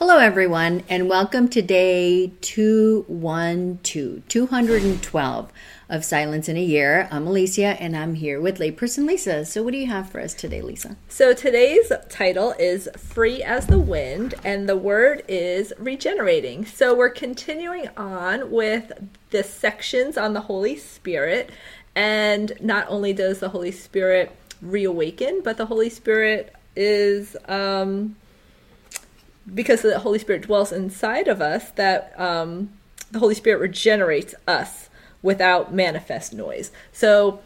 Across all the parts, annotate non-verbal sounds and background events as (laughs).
Hello, everyone, and welcome to day 212, 212 of Silence in a Year. I'm Alicia, and I'm here with layperson Lisa. So, what do you have for us today, Lisa? So, today's title is Free as the Wind, and the word is regenerating. So, we're continuing on with the sections on the Holy Spirit, and not only does the Holy Spirit reawaken, but the Holy Spirit is. Um, because the Holy Spirit dwells inside of us, that um, the Holy Spirit regenerates us without manifest noise. So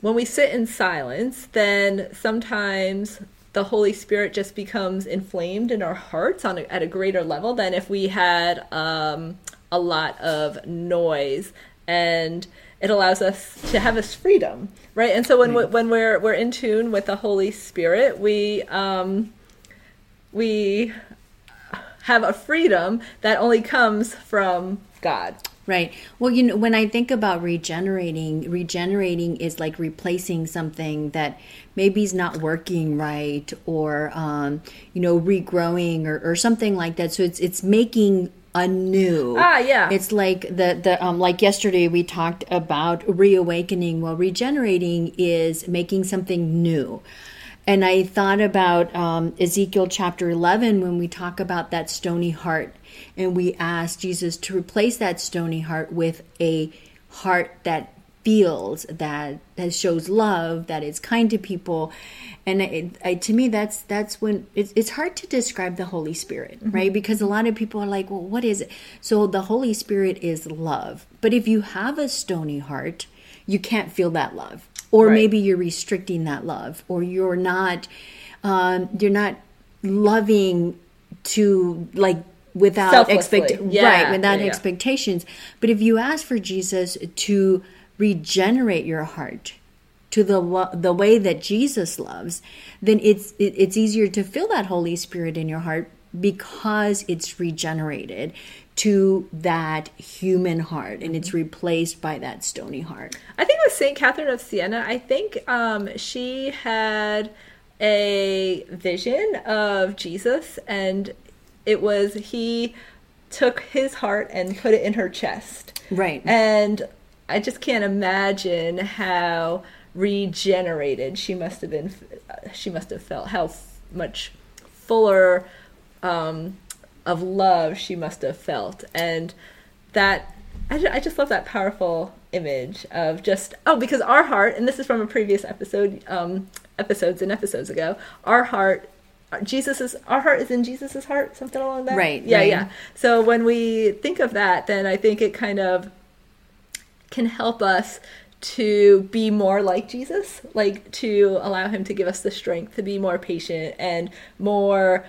when we sit in silence, then sometimes the Holy Spirit just becomes inflamed in our hearts on a, at a greater level than if we had um, a lot of noise. And it allows us to have this freedom right? And so when we, when we're we're in tune with the holy spirit we um we have a freedom that only comes from God. Right. Well, you know, when I think about regenerating, regenerating is like replacing something that maybe is not working right, or um, you know, regrowing, or, or something like that. So it's it's making anew. Ah, yeah. It's like the the um, like yesterday we talked about reawakening. Well, regenerating is making something new. And I thought about um, Ezekiel chapter 11 when we talk about that stony heart. And we ask Jesus to replace that stony heart with a heart that feels, that, that shows love, that is kind to people. And to me, that's that's when it's, it's hard to describe the Holy Spirit, mm-hmm. right? Because a lot of people are like, well, what is it? So the Holy Spirit is love. But if you have a stony heart, you can't feel that love or right. maybe you're restricting that love or you're not um, you're not loving to like without expect yeah. right without yeah, expectations but if you ask for Jesus to regenerate your heart to the the way that Jesus loves then it's it, it's easier to feel that holy spirit in your heart because it's regenerated to that human heart and it's replaced by that stony heart. I think with St. Catherine of Siena, I think um, she had a vision of Jesus and it was he took his heart and put it in her chest. Right. And I just can't imagine how regenerated she must have been she must have felt how much fuller um, of love she must have felt and that I, I just love that powerful image of just oh because our heart and this is from a previous episode um episodes and episodes ago our heart Jesus is our heart is in Jesus's heart, something along that. Right. Yeah, right. yeah. So when we think of that, then I think it kind of can help us to be more like Jesus, like to allow him to give us the strength to be more patient and more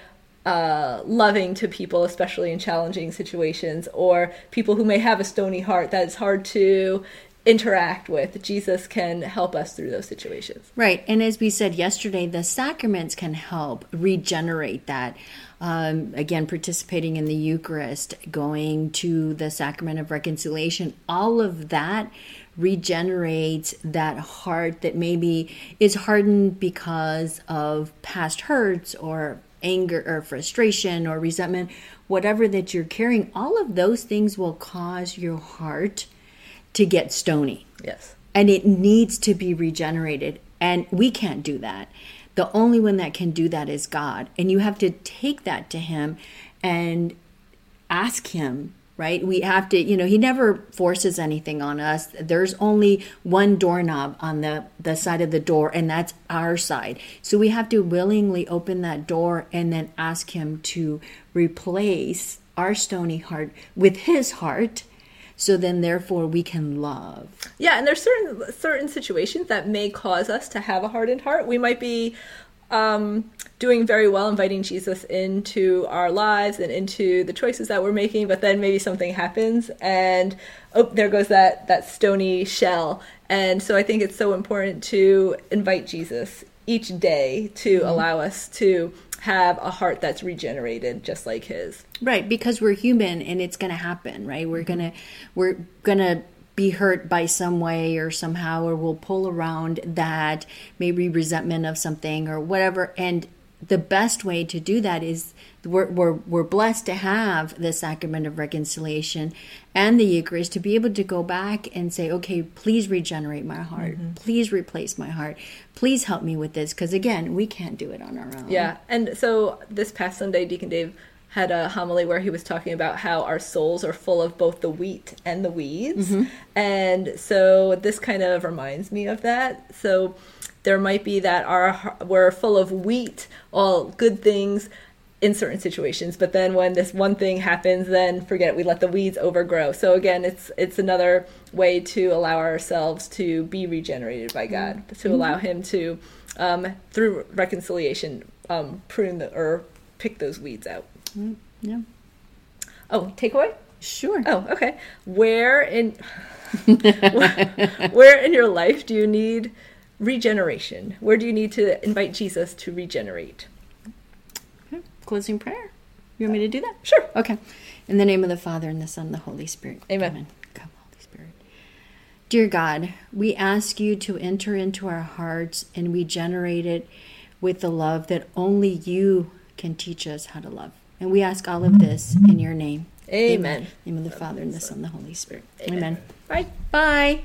uh, loving to people, especially in challenging situations, or people who may have a stony heart that is hard to interact with. Jesus can help us through those situations. Right. And as we said yesterday, the sacraments can help regenerate that. Um, again, participating in the Eucharist, going to the sacrament of reconciliation, all of that regenerates that heart that maybe is hardened because of past hurts or anger or frustration or resentment, whatever that you're carrying, all of those things will cause your heart to get stony. Yes. And it needs to be regenerated. And we can't do that. The only one that can do that is God. And you have to take that to Him and ask Him right? We have to, you know, he never forces anything on us. There's only one doorknob on the, the side of the door, and that's our side. So we have to willingly open that door and then ask him to replace our stony heart with his heart so then therefore we can love yeah and there's certain certain situations that may cause us to have a hardened heart we might be um, doing very well, inviting Jesus into our lives and into the choices that we're making. But then maybe something happens, and oh, there goes that that stony shell. And so I think it's so important to invite Jesus each day to mm-hmm. allow us to have a heart that's regenerated just like his right because we're human and it's going to happen right we're going to we're going to be hurt by some way or somehow or we'll pull around that maybe resentment of something or whatever and the best way to do that is we're, we're, we're blessed to have the sacrament of reconciliation and the Eucharist to be able to go back and say, okay, please regenerate my heart. Mm-hmm. Please replace my heart. Please help me with this. Because again, we can't do it on our own. Yeah. And so this past Sunday, Deacon Dave had a homily where he was talking about how our souls are full of both the wheat and the weeds. And so this kind of reminds me of that. So there might be that our we're full of wheat, all good things in certain situations, but then when this one thing happens, then forget it, we let the weeds overgrow. So again, it's it's another way to allow ourselves to be regenerated by God, to allow Him to um, through reconciliation um, prune the or pick those weeds out. Mm, yeah. Oh, takeaway? Sure. Oh, okay. Where in (laughs) where in your life do you need regeneration? Where do you need to invite Jesus to regenerate? Okay. Closing prayer. You want me to do that? Sure. Okay. In the name of the Father, and the Son, and the Holy Spirit. Amen. Come, Holy Spirit. Dear God, we ask you to enter into our hearts and regenerate it with the love that only you can teach us how to love. And we ask all of this in your name. Amen. In the name of the Father, and the Son, and the Holy Spirit. Amen. Bye. Bye.